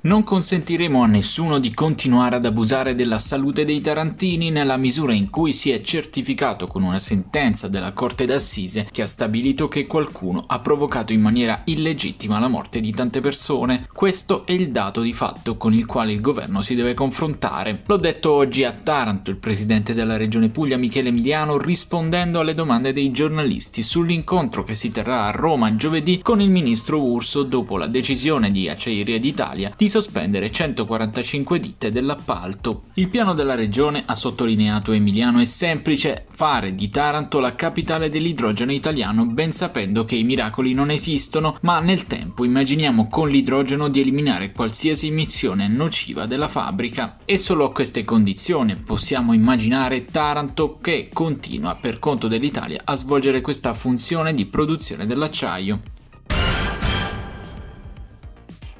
Non consentiremo a nessuno di continuare ad abusare della salute dei tarantini nella misura in cui si è certificato con una sentenza della Corte d'Assise che ha stabilito che qualcuno ha provocato in maniera illegittima la morte di tante persone. Questo è il dato di fatto con il quale il governo si deve confrontare. L'ho detto oggi a Taranto il presidente della regione Puglia Michele Emiliano rispondendo alle domande dei giornalisti sull'incontro che si terrà a Roma giovedì con il ministro Urso dopo la decisione di Acciaieria d'Italia di sospendere 145 ditte dell'appalto. Il piano della regione, ha sottolineato Emiliano, è semplice fare di Taranto la capitale dell'idrogeno italiano, ben sapendo che i miracoli non esistono, ma nel tempo immaginiamo con l'idrogeno di eliminare qualsiasi emissione nociva della fabbrica. E solo a queste condizioni possiamo immaginare Taranto che continua per conto dell'Italia a svolgere questa funzione di produzione dell'acciaio.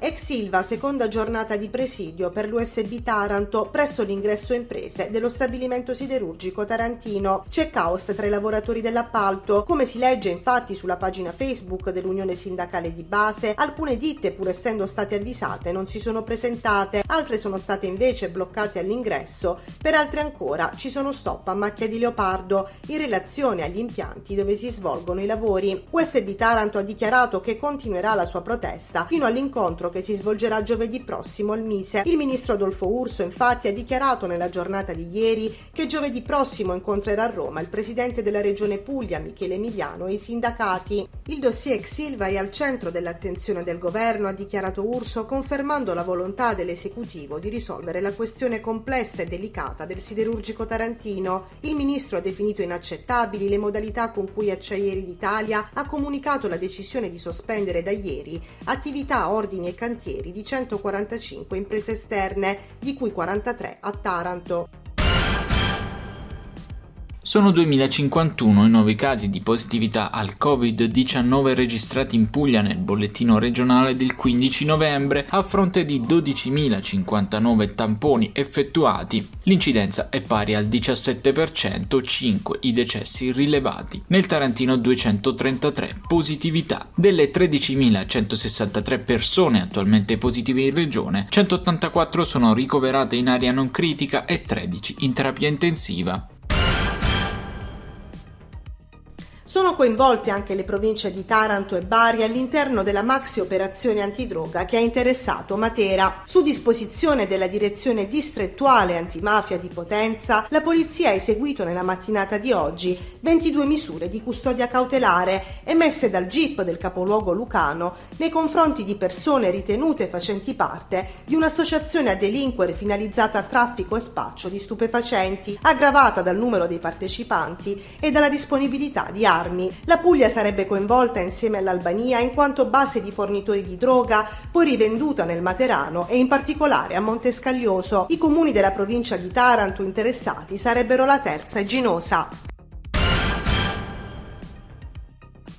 Ex Silva, seconda giornata di presidio per l'USB Taranto presso l'ingresso imprese dello stabilimento siderurgico tarantino. C'è caos tra i lavoratori dell'appalto. Come si legge infatti sulla pagina Facebook dell'Unione Sindacale di Base, alcune ditte, pur essendo state avvisate, non si sono presentate, altre sono state invece bloccate all'ingresso, per altre ancora ci sono stop a macchia di leopardo in relazione agli impianti dove si svolgono i lavori. USB Taranto ha dichiarato che continuerà la sua protesta fino all'incontro incontro che si svolgerà giovedì prossimo al Mise. Il ministro Adolfo Urso infatti ha dichiarato nella giornata di ieri che giovedì prossimo incontrerà a Roma il presidente della regione Puglia Michele Emiliano e i sindacati. Il dossier ex Silva è al centro dell'attenzione del governo, ha dichiarato Urso, confermando la volontà dell'esecutivo di risolvere la questione complessa e delicata del siderurgico tarantino. Il ministro ha definito inaccettabili le modalità con cui Acciaieri d'Italia ha comunicato la decisione di sospendere da ieri attività, ordini e cantieri di 145 imprese esterne, di cui 43 a Taranto. Sono 2051 i nuovi casi di positività al Covid-19 registrati in Puglia nel bollettino regionale del 15 novembre, a fronte di 12.059 tamponi effettuati. L'incidenza è pari al 17%, 5 i decessi rilevati. Nel Tarantino 233 positività. Delle 13.163 persone attualmente positive in regione, 184 sono ricoverate in area non critica e 13 in terapia intensiva. Sono coinvolte anche le province di Taranto e Bari all'interno della maxi operazione antidroga che ha interessato Matera. Su disposizione della direzione distrettuale antimafia di Potenza, la polizia ha eseguito nella mattinata di oggi 22 misure di custodia cautelare emesse dal GIP del capoluogo lucano nei confronti di persone ritenute facenti parte di un'associazione a delinquere finalizzata a traffico e spaccio di stupefacenti, aggravata dal numero dei partecipanti e dalla disponibilità di armi armi. La Puglia sarebbe coinvolta insieme all'Albania in quanto base di fornitori di droga, poi rivenduta nel Materano e in particolare a Montescaglioso. I comuni della provincia di Taranto interessati sarebbero la Terza e Ginosa.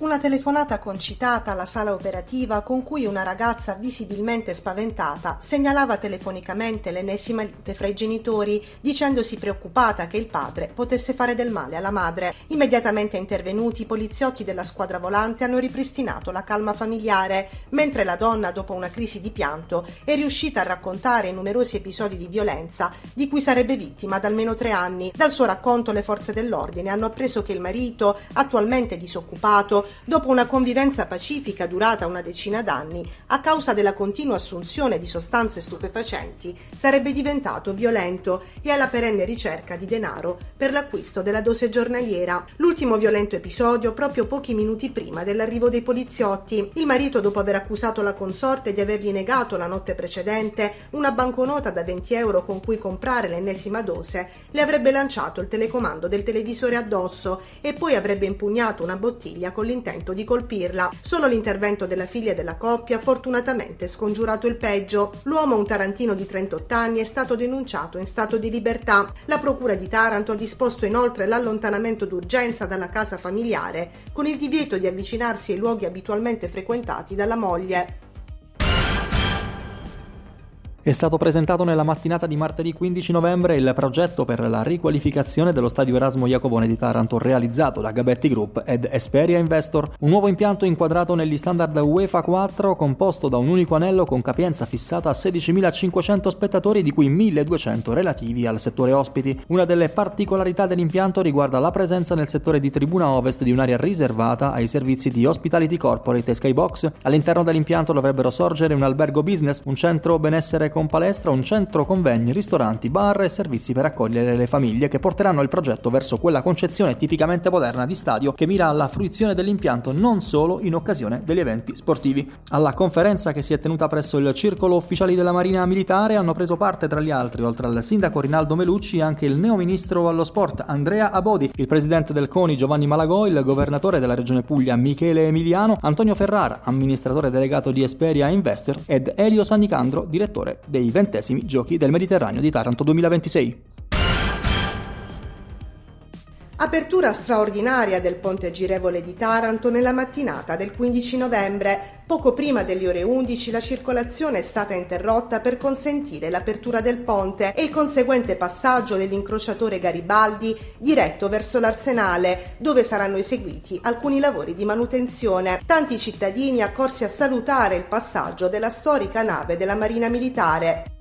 Una telefonata concitata alla sala operativa con cui una ragazza visibilmente spaventata segnalava telefonicamente l'ennesima lite fra i genitori, dicendosi preoccupata che il padre potesse fare del male alla madre. Immediatamente intervenuti, i poliziotti della squadra volante hanno ripristinato la calma familiare, mentre la donna, dopo una crisi di pianto, è riuscita a raccontare i numerosi episodi di violenza di cui sarebbe vittima da almeno tre anni. Dal suo racconto le forze dell'ordine hanno appreso che il marito, attualmente disoccupato, dopo una convivenza pacifica durata una decina d'anni, a causa della continua assunzione di sostanze stupefacenti, sarebbe diventato violento e alla perenne ricerca di denaro per l'acquisto della dose giornaliera. L'ultimo violento episodio proprio pochi minuti prima dell'arrivo dei poliziotti. Il marito, dopo aver accusato la consorte di avergli negato la notte precedente una banconota da 20 euro con cui comprare l'ennesima dose, le avrebbe lanciato il telecomando del televisore addosso e poi avrebbe impugnato una bottiglia con l'interno intento di colpirla. Solo l'intervento della figlia della coppia ha fortunatamente scongiurato il peggio. L'uomo, un tarantino di 38 anni, è stato denunciato in stato di libertà. La procura di Taranto ha disposto inoltre l'allontanamento d'urgenza dalla casa familiare con il divieto di avvicinarsi ai luoghi abitualmente frequentati dalla moglie. È stato presentato nella mattinata di martedì 15 novembre il progetto per la riqualificazione dello stadio Erasmo Iacovone di Taranto realizzato da Gabetti Group ed Esperia Investor, un nuovo impianto inquadrato negli standard UEFA 4 composto da un unico anello con capienza fissata a 16.500 spettatori di cui 1.200 relativi al settore ospiti. Una delle particolarità dell'impianto riguarda la presenza nel settore di tribuna ovest di un'area riservata ai servizi di Hospitality Corporate e Skybox. All'interno dell'impianto dovrebbero sorgere un albergo business, un centro benessere con palestra, un centro convegni, ristoranti, bar e servizi per accogliere le famiglie che porteranno il progetto verso quella concezione tipicamente moderna di stadio che mira alla fruizione dell'impianto non solo in occasione degli eventi sportivi. Alla conferenza che si è tenuta presso il Circolo Ufficiali della Marina Militare hanno preso parte tra gli altri, oltre al sindaco Rinaldo Melucci, anche il neoministro allo sport Andrea Abodi, il presidente del CONI Giovanni Malagò, il governatore della regione Puglia Michele Emiliano, Antonio Ferrara, amministratore delegato di Esperia Investor ed Elio Sannicandro, direttore dei ventesimi Giochi del Mediterraneo di Taranto 2026. Apertura straordinaria del ponte girevole di Taranto nella mattinata del 15 novembre. Poco prima delle ore 11 la circolazione è stata interrotta per consentire l'apertura del ponte e il conseguente passaggio dell'incrociatore Garibaldi diretto verso l'Arsenale, dove saranno eseguiti alcuni lavori di manutenzione. Tanti cittadini accorsi a salutare il passaggio della storica nave della Marina Militare.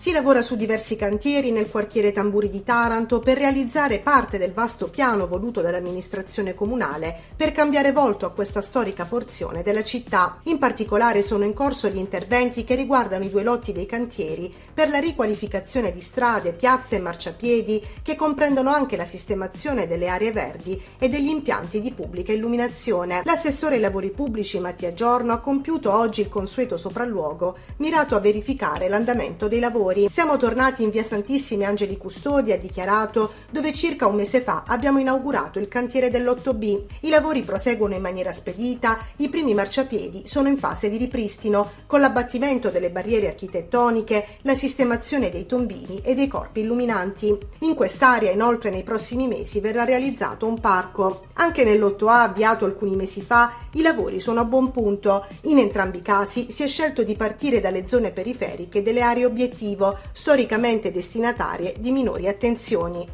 Si lavora su diversi cantieri nel quartiere Tamburi di Taranto per realizzare parte del vasto piano voluto dall'amministrazione comunale per cambiare volto a questa storica porzione della città. In particolare sono in corso gli interventi che riguardano i due lotti dei cantieri per la riqualificazione di strade, piazze e marciapiedi che comprendono anche la sistemazione delle aree verdi e degli impianti di pubblica illuminazione. L'assessore ai lavori pubblici Mattia Giorno ha compiuto oggi il consueto sopralluogo mirato a verificare l'andamento dei lavori lavori. Siamo tornati in via Santissimi Angeli Custodi, ha dichiarato, dove circa un mese fa abbiamo inaugurato il cantiere dell'8B. I lavori proseguono in maniera spedita, i primi marciapiedi sono in fase di ripristino, con l'abbattimento delle barriere architettoniche, la sistemazione dei tombini e dei corpi illuminanti. In quest'area, inoltre, nei prossimi mesi verrà realizzato un parco. Anche nell'8A, avviato alcuni mesi fa, i lavori sono a buon punto. In entrambi i casi si è scelto di partire dalle zone periferiche delle aree obiettivo storicamente destinatarie di minori attenzioni.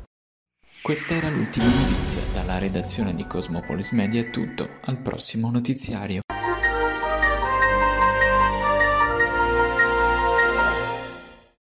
Questa era l'ultima notizia. Dalla redazione di Cosmopolis Media è tutto. Al prossimo notiziario.